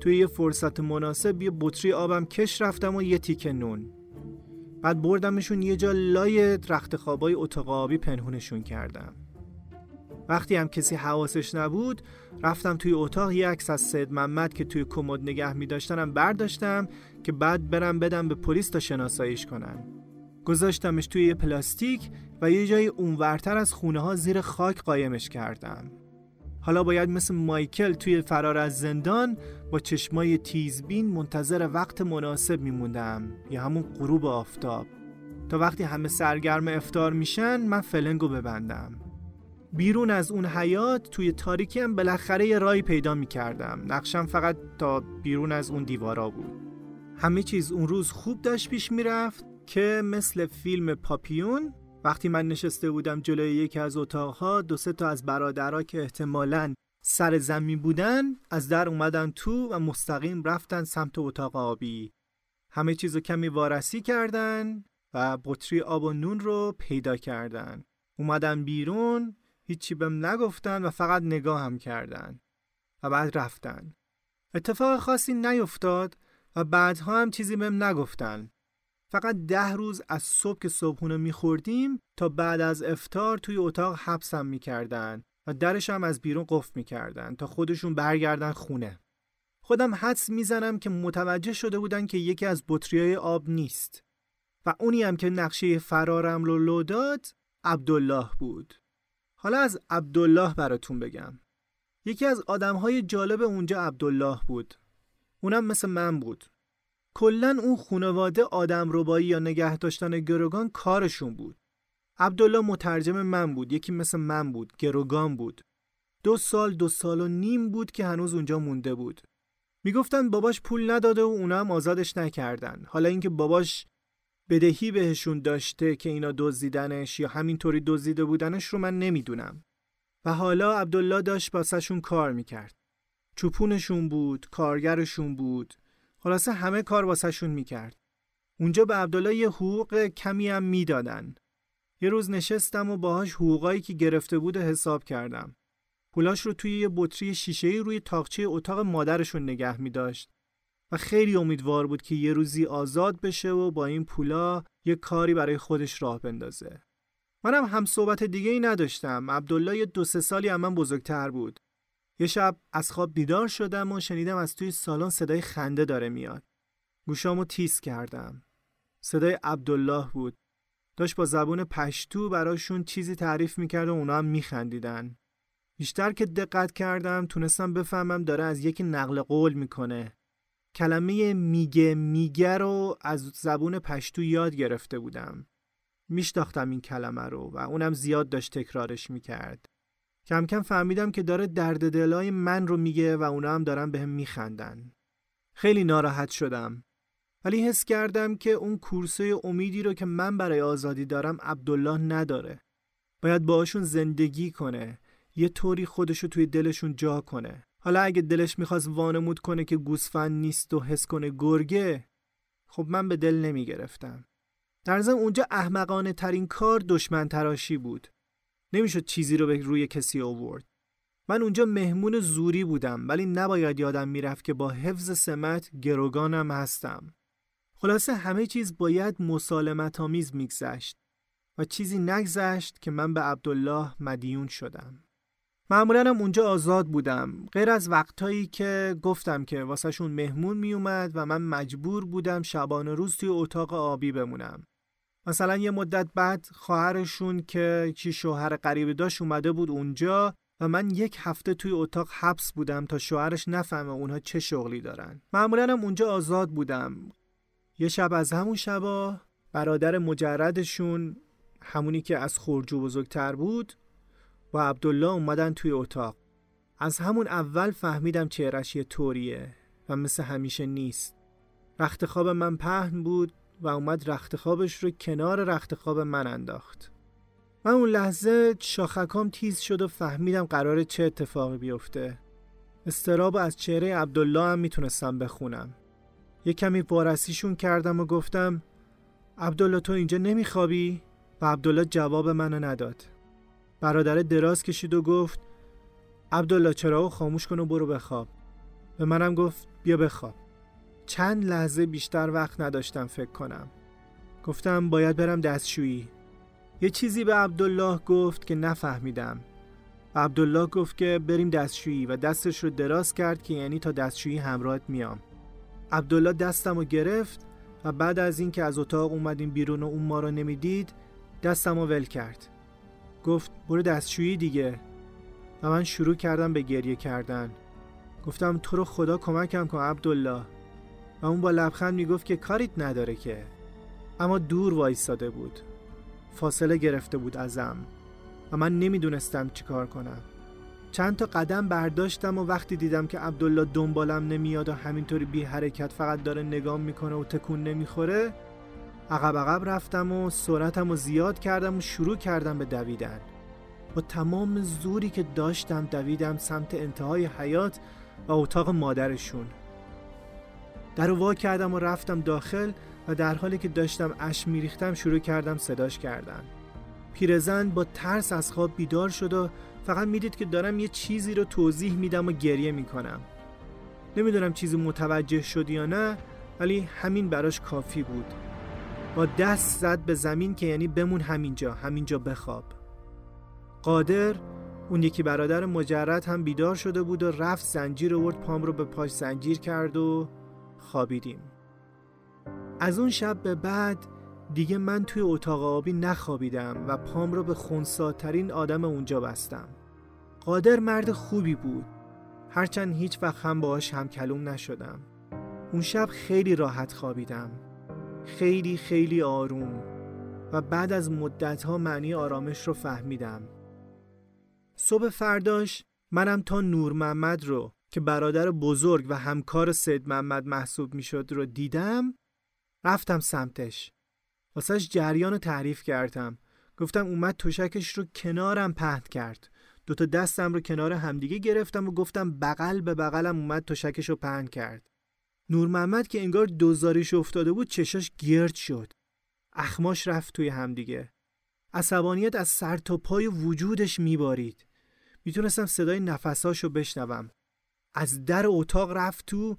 توی یه فرصت مناسب یه بطری آبم کش رفتم و یه تیکه نون. بعد بردمشون یه جا لای رخت خوابای اتاق آبی پنهونشون کردم. وقتی هم کسی حواسش نبود رفتم توی اتاق یه عکس از سید محمد که توی کمد نگه می داشتنم برداشتم که بعد برم بدم به پلیس تا شناساییش کنن. گذاشتمش توی یه پلاستیک و یه جای اونورتر از خونه ها زیر خاک قایمش کردم. حالا باید مثل مایکل توی فرار از زندان با چشمای تیزبین منتظر وقت مناسب میموندم یا همون غروب آفتاب. تا وقتی همه سرگرم افتار میشن من فلنگو ببندم. بیرون از اون حیات توی تاریکی هم بالاخره یه رای پیدا می‌کردم. نقشم فقط تا بیرون از اون دیوارا بود. همه چیز اون روز خوب داشت پیش می‌رفت که مثل فیلم پاپیون وقتی من نشسته بودم جلوی یکی از اتاقها دو سه تا از برادرها که احتمالاً سر زمین بودن از در اومدن تو و مستقیم رفتن سمت اتاق آبی. همه چیزو کمی وارسی کردن و بطری آب و نون رو پیدا کردن. اومدن بیرون هیچی بهم نگفتن و فقط نگاه هم کردن و بعد رفتن اتفاق خاصی نیفتاد و بعدها هم چیزی بهم نگفتن فقط ده روز از صبح که صبحونه میخوردیم تا بعد از افتار توی اتاق حبسم می‌کردن و درش هم از بیرون قفل می‌کردن تا خودشون برگردن خونه. خودم حدس می‌زنم که متوجه شده بودن که یکی از بطریای آب نیست و اونی هم که نقشه فرارم رو لو داد عبدالله بود. حالا از عبدالله براتون بگم. یکی از آدمهای جالب اونجا عبدالله بود. اونم مثل من بود. کلا اون خانواده آدم ربایی یا نگه داشتن گروگان کارشون بود. عبدالله مترجم من بود یکی مثل من بود گروگان بود دو سال دو سال و نیم بود که هنوز اونجا مونده بود می‌گفتن باباش پول نداده و اونا هم آزادش نکردن حالا اینکه باباش بدهی بهشون داشته که اینا دزدیدنش یا همینطوری دزدیده بودنش رو من نمی‌دونم. و حالا عبدالله داشت باسهشون کار می‌کرد. چوپونشون بود کارگرشون بود. خلاصه همه کار واسهشون می‌کرد. اونجا به عبدالله یه حقوق کمی هم می‌دادن. یه روز نشستم و باهاش حقوقایی که گرفته بود حساب کردم. پولاش رو توی یه بطری شیشه‌ای روی تاقچه اتاق مادرشون نگه می داشت و خیلی امیدوار بود که یه روزی آزاد بشه و با این پولا یه کاری برای خودش راه بندازه. منم هم صحبت دیگه ای نداشتم. عبدالله یه دو سه سالی هم من بزرگتر بود. یه شب از خواب بیدار شدم و شنیدم از توی سالن صدای خنده داره میاد. گوشامو تیز کردم. صدای عبدالله بود داشت با زبون پشتو براشون چیزی تعریف می‌کرد و اونا هم میخندیدن. بیشتر که دقت کردم تونستم بفهمم داره از یکی نقل قول می‌کنه. کلمه میگه میگه رو از زبون پشتو یاد گرفته بودم. میشتاختم این کلمه رو و اونم زیاد داشت تکرارش می‌کرد. کم کم فهمیدم که داره درد دلای من رو میگه و اونا هم دارن بهم به میخندن. خیلی ناراحت شدم. ولی حس کردم که اون کورسه امیدی رو که من برای آزادی دارم عبدالله نداره. باید باهاشون زندگی کنه. یه طوری خودشو توی دلشون جا کنه. حالا اگه دلش می‌خواست وانمود کنه که گوسفند نیست و حس کنه گرگه خب من به دل نمی گرفتم. در ضمن اونجا احمقانه ترین کار دشمن تراشی بود. نمی‌شد چیزی رو به روی کسی آورد. من اونجا مهمون زوری بودم ولی نباید یادم می‌رفت که با حفظ سمت گروگانم هستم. خلاصه همه چیز باید مسالمت آمیز میگذشت و چیزی نگذشت که من به عبدالله مدیون شدم. معمولا هم اونجا آزاد بودم غیر از وقتهایی که گفتم که واسهشون مهمون میومد و من مجبور بودم شبانه روز توی اتاق آبی بمونم. مثلا یه مدت بعد خواهرشون که چی شوهر غریبه داشت اومده بود اونجا و من یک هفته توی اتاق حبس بودم تا شوهرش نفهمه اونها چه شغلی دارن. معمولا هم اونجا آزاد بودم. یه شب از همون شبا برادر مجردشون همونی که از خورجو بزرگتر بود و عبدالله اومدن توی اتاق. از همون اول فهمیدم چهرش یه طوریه و مثل همیشه نیست. رخت خواب من پهن بود و اومد رخت خوابش رو کنار رخت خواب من انداخت. من اون لحظه شاخکام تیز شد و فهمیدم قرار چه اتفاقی بیفته. استراب از چهره عبدالله هم می‌تونستم بخونم. یه کمی وارسیشون کردم و گفتم عبدالله تو اینجا نمیخوابی؟ و عبدالله جواب منو نداد. برادر دراز کشید و گفت عبدالله چرا خاموش کن و برو بخواب. به منم گفت بیا بخواب. چند لحظه بیشتر وقت نداشتم فکر کنم. گفتم باید برم دستشویی. یه چیزی به عبدالله گفت که نفهمیدم. و عبدالله گفت که بریم دستشویی و دستش رو دراز کرد که یعنی تا دستشویی همراهت میام. عبدالله دستم رو گرفت و بعد از اینکه از اتاق اومدیم بیرون و اون ما رو نمی‌دید دستم رو ول کرد. گفت برو دستشویی دیگه. و من شروع کردم به گریه کردن. گفتم تو رو خدا کمکم کن عبدالله. و اون با لبخند می‌گفت که کاریت نداره که. اما دور وایستاده بود. فاصله گرفته بود ازم. و من نمی‌دونستم چیکار کنم. چند تا قدم برداشتم و وقتی دیدم که عبدالله دنبالم نمیاد و همینطوری بی حرکت فقط داره نگام می‌کنه و تکون نمی‌خوره عقب عقب رفتم و سرعتم رو زیاد کردم و شروع کردم به دویدن. با تمام زوری که داشتم دویدم سمت انتهای حیات و اتاق مادرشون. در وا کردم و رفتم داخل و در حالی که داشتم اش میریختم شروع کردم صداش کردن. پیرزن با ترس از خواب بیدار شد و فقط می‌دید که دارم یه چیزی رو توضیح میدم و گریه می‌کنم. نمی‌دونم چیزی متوجه شد یا نه ولی همین براش کافی بود. با دست زد به زمین که یعنی بمون همینجا همینجا بخواب. قادر اون یکی برادر مجرد هم بیدار شده بود و رفت زنجیر ورد پام رو به پاش زنجیر کرد و خوابیدیم. از اون شب به بعد دیگه من توی اتاق آبی نخوابیدم و پام رو به خونساترین آدم اونجا بستم. قادر مرد خوبی بود. هرچند هیچ وقت هم باهاش هم کلوم نشدم. اون شب خیلی راحت خوابیدم. خیلی خیلی آروم و بعد از مدتها معنی آرامش رو فهمیدم. صبح فرداش منم تا نور محمد رو که برادر بزرگ و همکار سید محمد محسوب می‌شد رو دیدم رفتم سمتش. واسهش جریان رو تعریف کردم. گفتم اومد تشکش رو کنارم پهن کرد. دوتا دستم رو کنار همدیگه گرفتم و گفتم بغل به بغلم اومد تشکش رو پهن کرد. نور محمد که انگار دوزاریش افتاده بود چشاش گرد شد. اخماش رفت توی همدیگه عصبانیت از سر تا پای وجودش میبارید. می‌تونستم صدای نفساشو بشنوم. از در اتاق رفت تو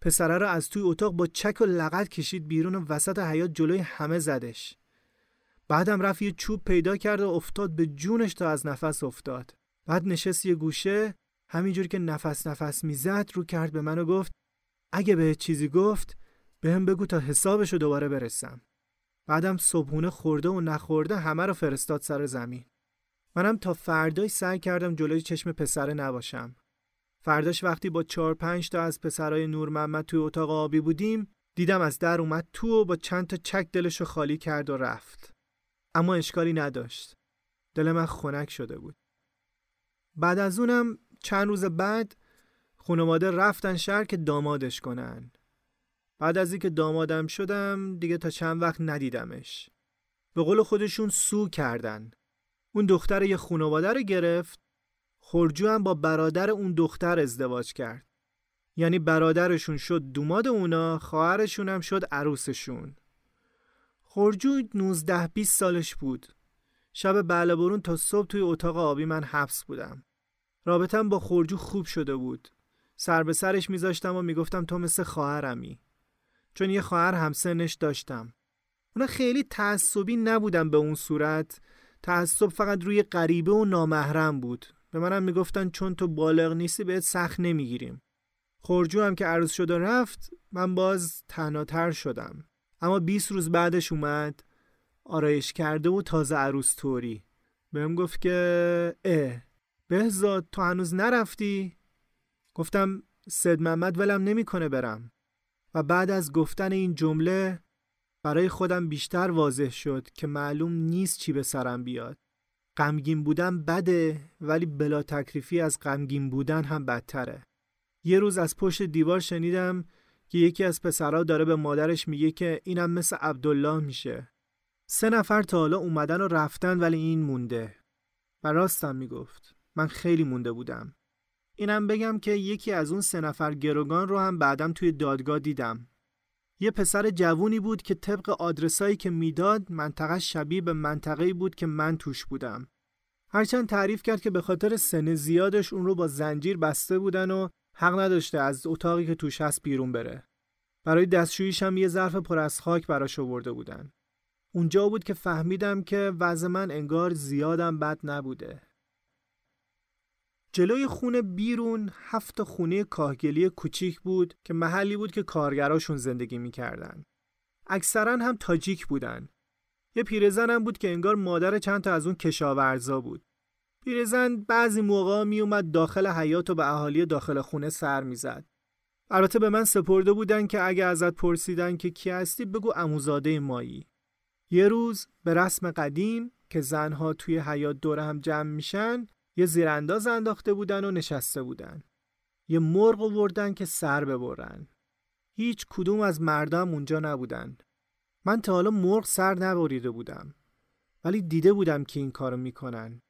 پسره رو از توی اتاق با چک و لغت کشید بیرون و وسط حیات جلوی همه زدش. بعدم رفت یه چوب پیدا کرد و افتاد به جونش تا از نفس افتاد. بعد نشست یه گوشه همینجور که نفس نفس می‌زد رو کرد به من و گفت اگه به چیزی گفت به هم بگو تا حسابشو دوباره برسم. بعدم صبحونه خورده و نخورده همه رو فرستاد سر زمین. منم تا فردای سعی کردم جلوی چشم پسره نباشم. فرداش وقتی با چهار پنج تا از پسرای نور محمد توی اتاق آبی بودیم دیدم از در اومد تو و با چند تا چک دلشو خالی کرد و رفت. اما اشکالی نداشت. دل من خنک شده بود. بعد از اونم چند روز بعد خانواده رفتن شهر که دامادش کنن. بعد از اینکه دامادم شدم دیگه تا چند وقت ندیدمش. به قول خودشون سو کردن. اون دختر یه خانواده رو گرفت خورجو هم با برادر اون دختر ازدواج کرد. یعنی برادرشون شد دوماد اونا خواهرشون هم شد عروسشون. خورجو 19 20 سالش بود. شب بله برون تا صبح توی اتاق آبی من حبس بودم. رابطم با خورجو خوب شده بود. سر به سرش میذاشتم و می‌گفتم تو مثل خواهرمی. چون یه خواهر همسنش داشتم. اونا خیلی تعصبی نبودم به اون صورت. تعصب فقط روی غریبه و نامحرم بود. به منم می‌گفتن چون تو بالغ نیستی بهت سخت نمی‌گیریم. خورجو هم که عروس شده رفت من باز تناتر شدم. اما 20 روز بعدش اومد آرایش کرده و تازه عروس طوری. بهم گفت که اه بهزاد تو هنوز نرفتی؟ گفتم سید محمد ولم نمی‌کنه برم. و بعد از گفتن این جمله برای خودم بیشتر واضح شد که معلوم نیست چی به سرم بیاد. غمگین بودن بده ولی بلا تکریفی از غمگین بودن هم بدتره. یه روز از پشت دیوار شنیدم که یکی از پسرها داره به مادرش میگه که اینم مثل عبدالله میشه. سه نفر تا حالا اومدن و رفتن ولی این مونده. و راستم می‌گفت. من خیلی مونده بودم. اینم بگم که یکی از اون سه نفر گروگان رو هم بعدم توی دادگاه دیدم. یه پسر جوونی بود که طبق آدرسایی که می‌داد منطقه شبیه به منطقه‌ای بود که من توش بودم. هرچند تعریف کرد که به خاطر سن زیادش اون رو با زنجیر بسته بودن و حق نداشته از اتاقی که توش هست بیرون بره. برای دستشوییش هم یه ظرف پر از خاک براش آورده بودن. اونجا بود که فهمیدم که وضع من انگار زیادم بد نبوده. جلوی خونه بیرون هفت خونه کاهگلی کوچیک بود که محلی بود که کارگراشون زندگی می‌کردن. اکثرا هم تاجیک بودن. یه پیرزن هم بود که انگار مادر چند تا از اون کشاورزا بود. پیرزن بعضی موقع می اومد داخل حیات و به اهالی داخل خونه سر می‌زد. البته به من سپرده بودن که اگه ازت پرسیدن که کی هستی بگو اموزاده مایی. یه روز به رسم قدیم که زنها توی حیات دور هم جمع میشن یه زیرانداز انداخته بودن و نشسته بودن. یه مرغ آوردن که سر ببرن. هیچ کدوم از مردم اونجا نبودن. من تا حالا مرغ سر نبریده بودم. ولی دیده بودم که این کارو می‌کنن.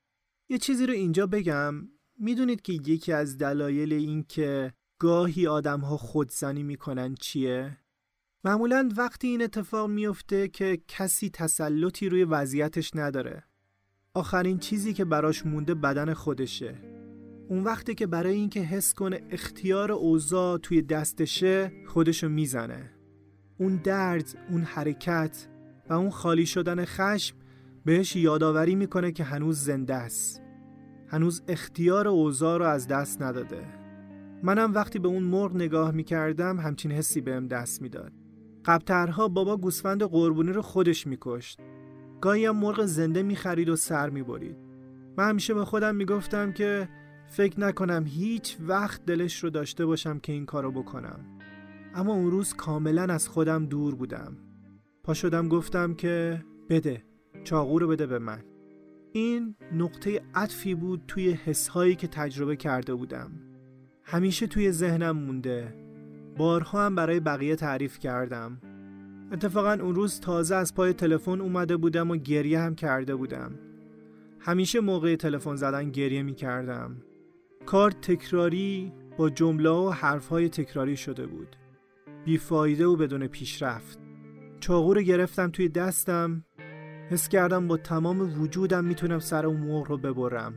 یه چیزی رو اینجا بگم می‌دونید که یکی از دلایل این که گاهی آدم ها خودزنی می‌کنن چیه؟ معمولا وقتی این اتفاق میفته که کسی تسلطی روی وضعیتش نداره. آخرین چیزی که براش مونده بدن خودشه. اون وقتی که برای اینکه حس کنه اختیار اوضاع توی دستشه خودشو می‌زنه. اون درد، اون حرکت و اون خالی شدن خشم بهش یادآوری می‌کنه که هنوز زنده است. هنوز اختیار اوضاع رو از دست نداده. منم وقتی به اون مرغ نگاه می‌کردم همچین حسی بهم دست می‌داد. قبطرها بابا گوسفند قربونی رو خودش میکشت. گاهی هم مرغ زنده می‌خرید و سر می‌برید. من همیشه به خودم می‌گفتم که فکر نکنم هیچ وقت دلش رو داشته باشم که این کارو بکنم. اما اون روز کاملا از خودم دور بودم. پا شدم گفتم که بده چاقو رو بده به من. این نقطه عطفی بود توی حسهایی که تجربه کرده بودم. همیشه توی ذهنم مونده. بارها هم برای بقیه تعریف کردم. اتفاقا اون روز تازه از پای تلفن اومده بودم و گریه هم کرده بودم. همیشه موقع تلفن زدن گریه می کردم. کار تکراری با جمله و حرفهای تکراری شده بود. بیفایده و بدون پیشرفت. چاقو رو گرفتم توی دستم حس کردم با تمام وجودم می‌تونم سر اون مرغ رو ببرم.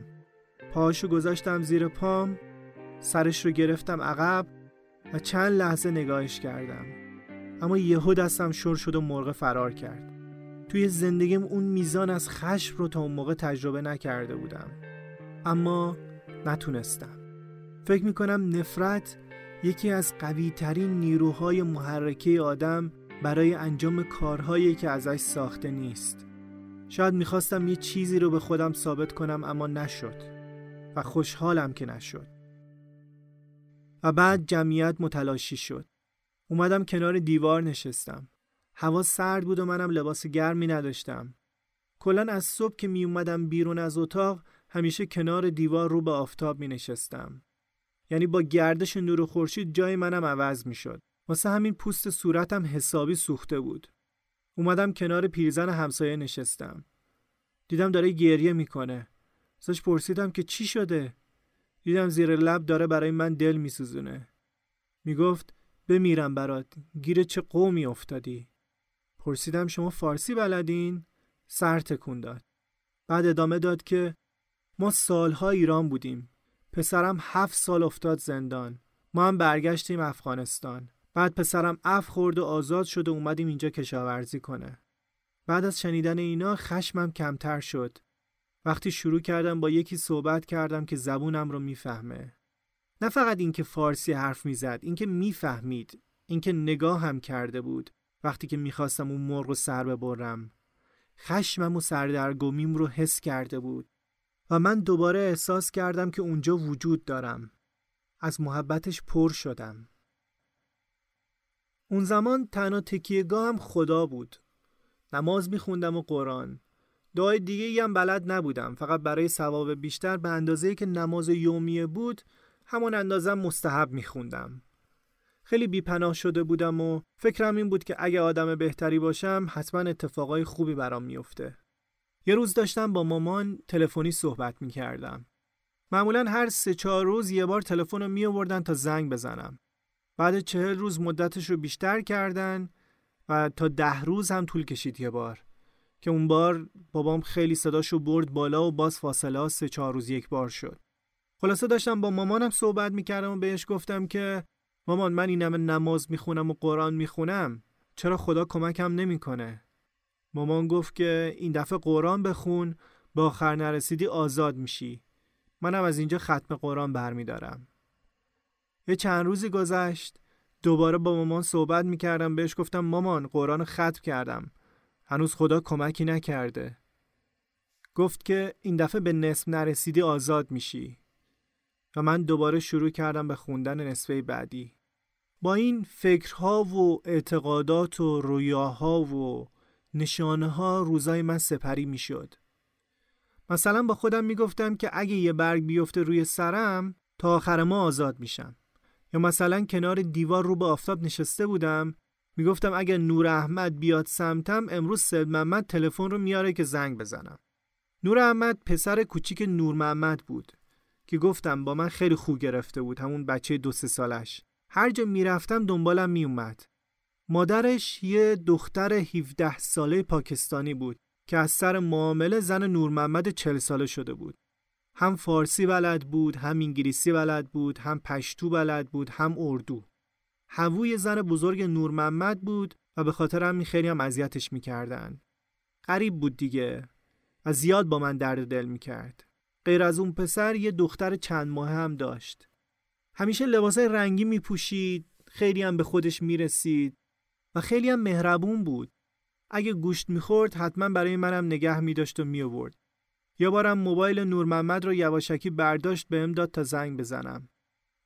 پاهاشو گذاشتم زیر پام سرش رو گرفتم عقب و چند لحظه نگاهش کردم. اما یهو دستم شور شد و مرغ فرار کرد. توی زندگیم اون میزان از خشم رو تا اون موقع تجربه نکرده بودم. اما نتونستم. فکر می‌کنم نفرت یکی از قوی ترین نیروهای محرکه آدم برای انجام کارهایی که ازش ساخته نیست. شاید می‌خواستم یه چیزی رو به خودم ثابت کنم اما نشد. و خوشحالم که نشد. و بعد جمعیت متلاشی شد. اومدم کنار دیوار نشستم. هوا سرد بود و منم لباس گرمی نداشتم. کلا از صبح که می اومدم بیرون از اتاق همیشه کنار دیوار رو به آفتاب می نشستم. یعنی با گردش نور خورشید جای منم عوض می شد. واسه همین پوست صورتم حسابی سوخته بود. اومدم کنار پیرزن همسایه نشستم. دیدم داره گریه می‌کنه. ازش پرسیدم که چی شده؟ دیدم زیر لب داره برای من دل میسوزونه. می‌گفت بمیرم برات. گیر چه قومی افتادی؟ پرسیدم شما فارسی بلدین؟ سر تکون داد. بعد ادامه داد که ما سالها ایران بودیم. پسرم هفت سال افتاد زندان. ما هم برگشتیم افغانستان. بعد پسرم اف خورد و آزاد شد و اومدیم اینجا کشاورزی کنه. بعد از شنیدن اینا خشمم کمتر شد. وقتی شروع کردم با یکی صحبت کردم که زبونم رو می‌فهمه. نه فقط اینکه فارسی حرف می‌زد اینکه می‌فهمید اینکه نگاه هم کرده بود وقتی که می‌خواستم اون مرغ رو سر ببرم. خشمم و سردرگمیم رو حس کرده بود و من دوباره احساس کردم که اونجا وجود دارم. از محبتش پر شدم. اون زمان تنها تکیهگاه هم خدا بود. نماز میخوندم و قرآن. دعای دیگه هم بلد نبودم. فقط برای ثواب بیشتر به اندازه که نماز یومیه بود همون اندازم مستحب میخوندم. خیلی بیپناه شده بودم و فکرم این بود که اگه آدم بهتری باشم حتما اتفاقای خوبی برام میفته. یه روز داشتم با مامان تلفنی صحبت می‌کردم. معمولا هر سه چهار روز یه بار تلفن رو می آوردن تا زنگ بزنم. بعد چهل روز مدتش رو بیشتر کردن و تا ده روز هم طول کشید یه بار. که اون بار بابام خیلی صداشو برد بالا و باز فاصله سه چهار روز یک بار شد. خلاصه داشتم با مامانم صحبت می‌کردم و بهش گفتم که مامان من این همه نماز می‌خونم و قرآن می‌خونم. چرا خدا کمکم نمی‌کنه؟ مامان گفت که این دفعه قرآن بخون با آخر نرسیدی آزاد میشی. منم از اینجا ختم قرآن برمیدارم. یه چند روزی گذشت دوباره با مامان صحبت می‌کردم بهش گفتم مامان قرآن ختم کردم. هنوز خدا کمکی نکرده. گفت که این دفعه به نصف نرسیدی آزاد میشی. و من دوباره شروع کردم به خوندن نصفه بعدی با این فکرها و اعتقادات و رویاها و نشانه ها روزای من سپری می شد. مثلا با خودم می گفتم که اگه یه برگ بیفته روی سرم تا آخر ما آزاد میشم. یا مثلا کنار دیوار رو به آفتاب نشسته بودم می گفتم اگه نور احمد بیاد سمتم امروز سید محمد تلفن رو میاره که زنگ بزنم. نور احمد پسر کوچیک نور محمد بود که گفتم با من خیلی خوب گرفته بود همون بچه دو سه سالش. هر جا می‌رفتم دنبالم میومد مادرش یه دختر 17 ساله پاکستانی بود که از سر معامله زن نور محمد 40 ساله شده بود. هم فارسی بلد بود هم انگلیسی بلد بود هم پشتو بلد بود هم اردو. هووی زن بزرگ نور محمد بود و به خاطر همین خیلی هم اذیتش می‌کردن. غریب بود دیگه و زیاد با من درد دل می‌کرد. غیر از اون پسر یه دختر چند ماه هم داشت. همیشه لباسای رنگی می پوشید، خیلی هم به خودش می رسید و خیلی هم مهربون بود. اگه گوشت می‌خورد حتما برای منم نگه می داشت و می آورد. یا بارم موبایل نور محمد رو یواشکی برداشت بهم داد تا زنگ بزنم.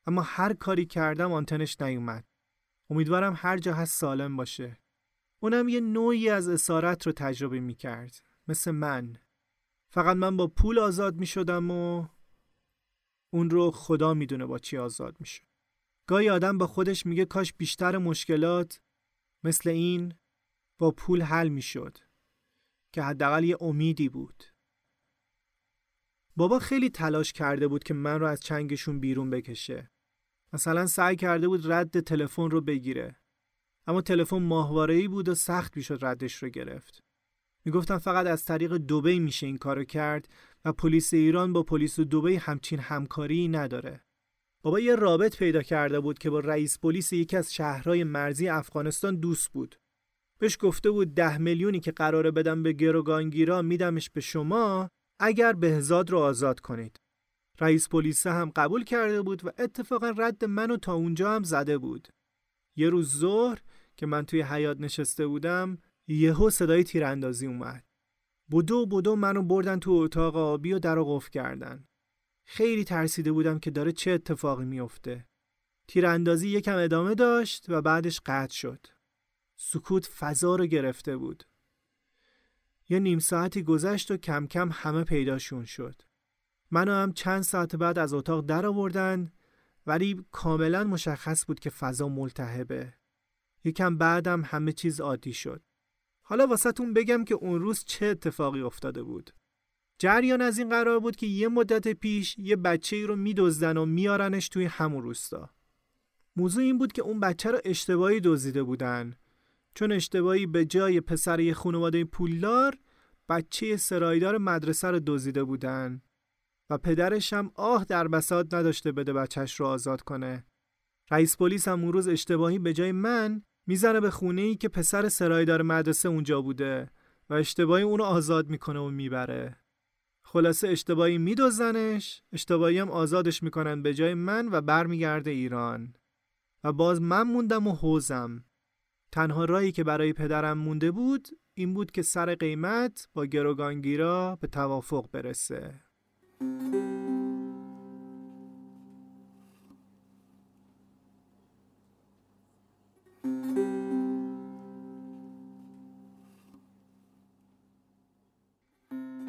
اما هر کاری کردم آنتنش نیومد. امیدوارم هر جا هست سالم باشه. اونم یه نوعی از اسارت رو تجربه می کرد. مثل من. فقط من با پول آزاد می شدم و اون رو خدا می‌دونه با چی آزاد میشه. گاهی آدم با خودش میگه کاش بیشتر مشکلات مثل این با پول حل می‌شد که حداقل یه امیدی بود. بابا خیلی تلاش کرده بود که من رو از چنگشون بیرون بکشه. مثلا سعی کرده بود رد تلفن رو بگیره. اما تلفن ماهواره‌ای بود و سخت می‌شد ردش رو گرفت. می‌گفتن فقط از طریق دوبی میشه این کارو کرد و پلیس ایران با پلیس دوبی همچین همکاری نداره. بابا یه رابط پیدا کرده بود که با رئیس پلیس یکی از شهرهای مرزی افغانستان دوست بود. بهش گفته بود ده میلیونی که قراره بدم به گروگانگیرا میدمش به شما اگر بهزاد رو آزاد کنید. رئیس پلیس هم قبول کرده بود و اتفاقا رد منو تا اونجا هم زده بود. یه روز ظهر که من توی حیات نشسته بودم یهو صدای تیراندازی اومد. بودو بودو منو بردن تو اتاق آبی و در قفل کردن. خیلی ترسیده بودم که داره چه اتفاقی میفته. تیراندازی یکم ادامه داشت و بعدش قطع شد. سکوت فضا رو گرفته بود. یه نیم ساعتی گذشت و کم کم همه پیداشون شد. منو هم چند ساعت بعد از اتاق در آوردن ولی کاملا مشخص بود که فضا ملتهبه. یکم بعدم همه چیز عادی شد. حالا واسهتون بگم که اون روز چه اتفاقی افتاده بود. جریان از این قرار بود که یه مدت پیش یه بچه ای رو میدزدن و میارنش توی همون روستا. موضوع این بود که اون بچه رو اشتباهی دزدیده بودن چون اشتباهی به جای پسر یه خانواده پولدار بچه سرایدار مدرسه رو دزدیده بودن و پدرش هم آه در بساط نداشته بده بچهش رو آزاد کنه. رئیس پلیس هم اون روز اشتباهی به جای من می‌زنه به خونه ای که پسر سرایدار مدرسه اونجا بوده و اشتباهی اونو آزاد می‌کنه و می‌بره. خلاصه اشتباهی میدوزنش، اشتباهی هم آزادش می‌کنن به جای من و برمیگرده ایران. و باز من موندم و حوزم. تنها رایی که برای پدرم مونده بود این بود که سر قیمت با گروگانگیرا به توافق برسه.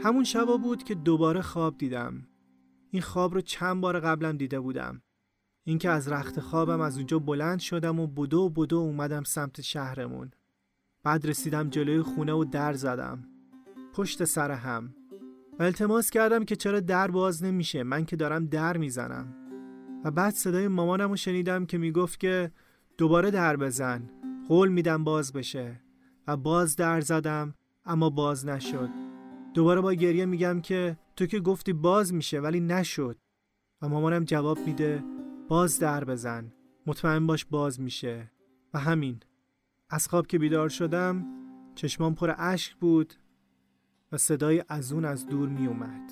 همون شبا بود که دوباره خواب دیدم. این خواب رو چند بار قبلا دیده بودم. اینکه از رخت خوابم از اونجا بلند شدم و بدو بدو اومدم سمت شهرمون. بعد رسیدم جلوی خونه و در زدم. پشت سر هم. و التماس کردم که چرا در باز نمیشه. من که دارم در می‌زنم. و بعد صدای مامانم رو شنیدم که می‌گفت که دوباره در بزن. قول میدم باز بشه. و باز در زدم اما باز نشد. دوباره با گریه میگم که تو که گفتی باز میشه ولی نشد. و مامانم جواب میده باز در بزن. مطمئن باش باز میشه. و همین. از خواب که بیدار شدم چشمان پر اشک بود و صدای از اون از دور می اومد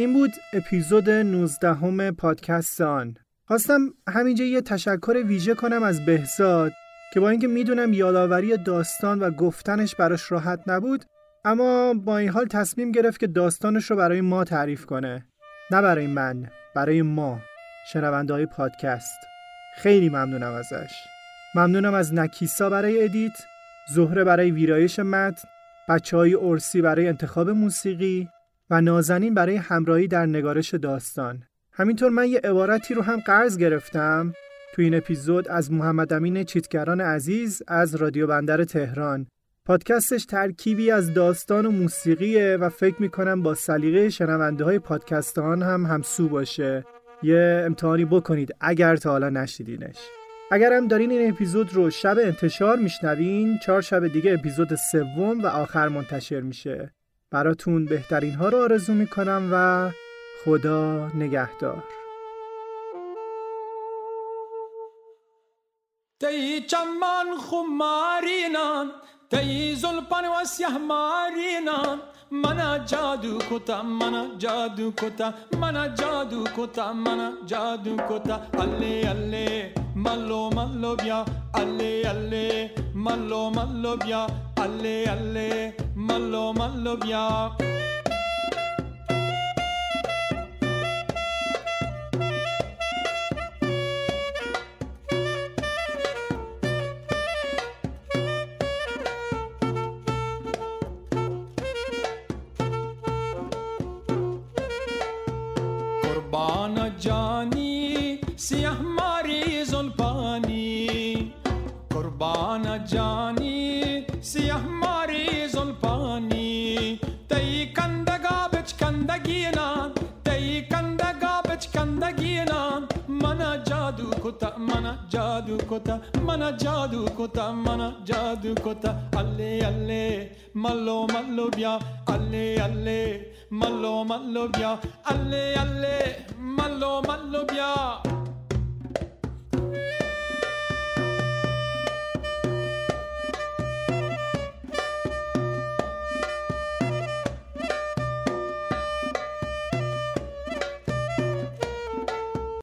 این بود اپیزود 19 همه پادکست آن. خواستم همینجا یه تشکر ویژه کنم از بهزاد که با اینکه می‌دونم یادآوری داستان و گفتنش براش راحت نبود اما با این حال تصمیم گرفت که داستانش رو برای ما تعریف کنه. نه برای من برای ما. شنونده های پادکست. خیلی ممنونم ازش. ممنونم از نکیسا برای ادیت زهره برای ویرایش متن بچه های ارسی برای انتخاب موسیقی و نازنین برای همراهی در نگارش داستان. همینطور من یه عبارتی رو هم قرض گرفتم تو این اپیزود از محمد امین چیتگران عزیز از رادیو بندر تهران. پادکستش ترکیبی از داستان و موسیقیه و فکر می‌کنم با سلیقه شنونده های پادکستان هم همسو باشه. یه امتحانی بکنید اگر تا حالا نشیدینش اگر هم دارین این اپیزود رو شب انتشار میشنوین چهار شب دیگه اپیزود سوم و آخر منتشر میشه. براتون بهترین ها رو آرزو می‌کنم و خدا نگهدار. تی چمان خمارینان تی زلپن و سیه مارینان منا جادو کتا منا جادو کتا منا جادو کتا منا جادو کتا alle alle mallo mallo via. Alle alle mallo mallo via jadu kota, mana jadu kota, mana jadu kota. Alle alle, malo malo bia. Alle alle, malo malo bia. Alle alle, malo malo bia.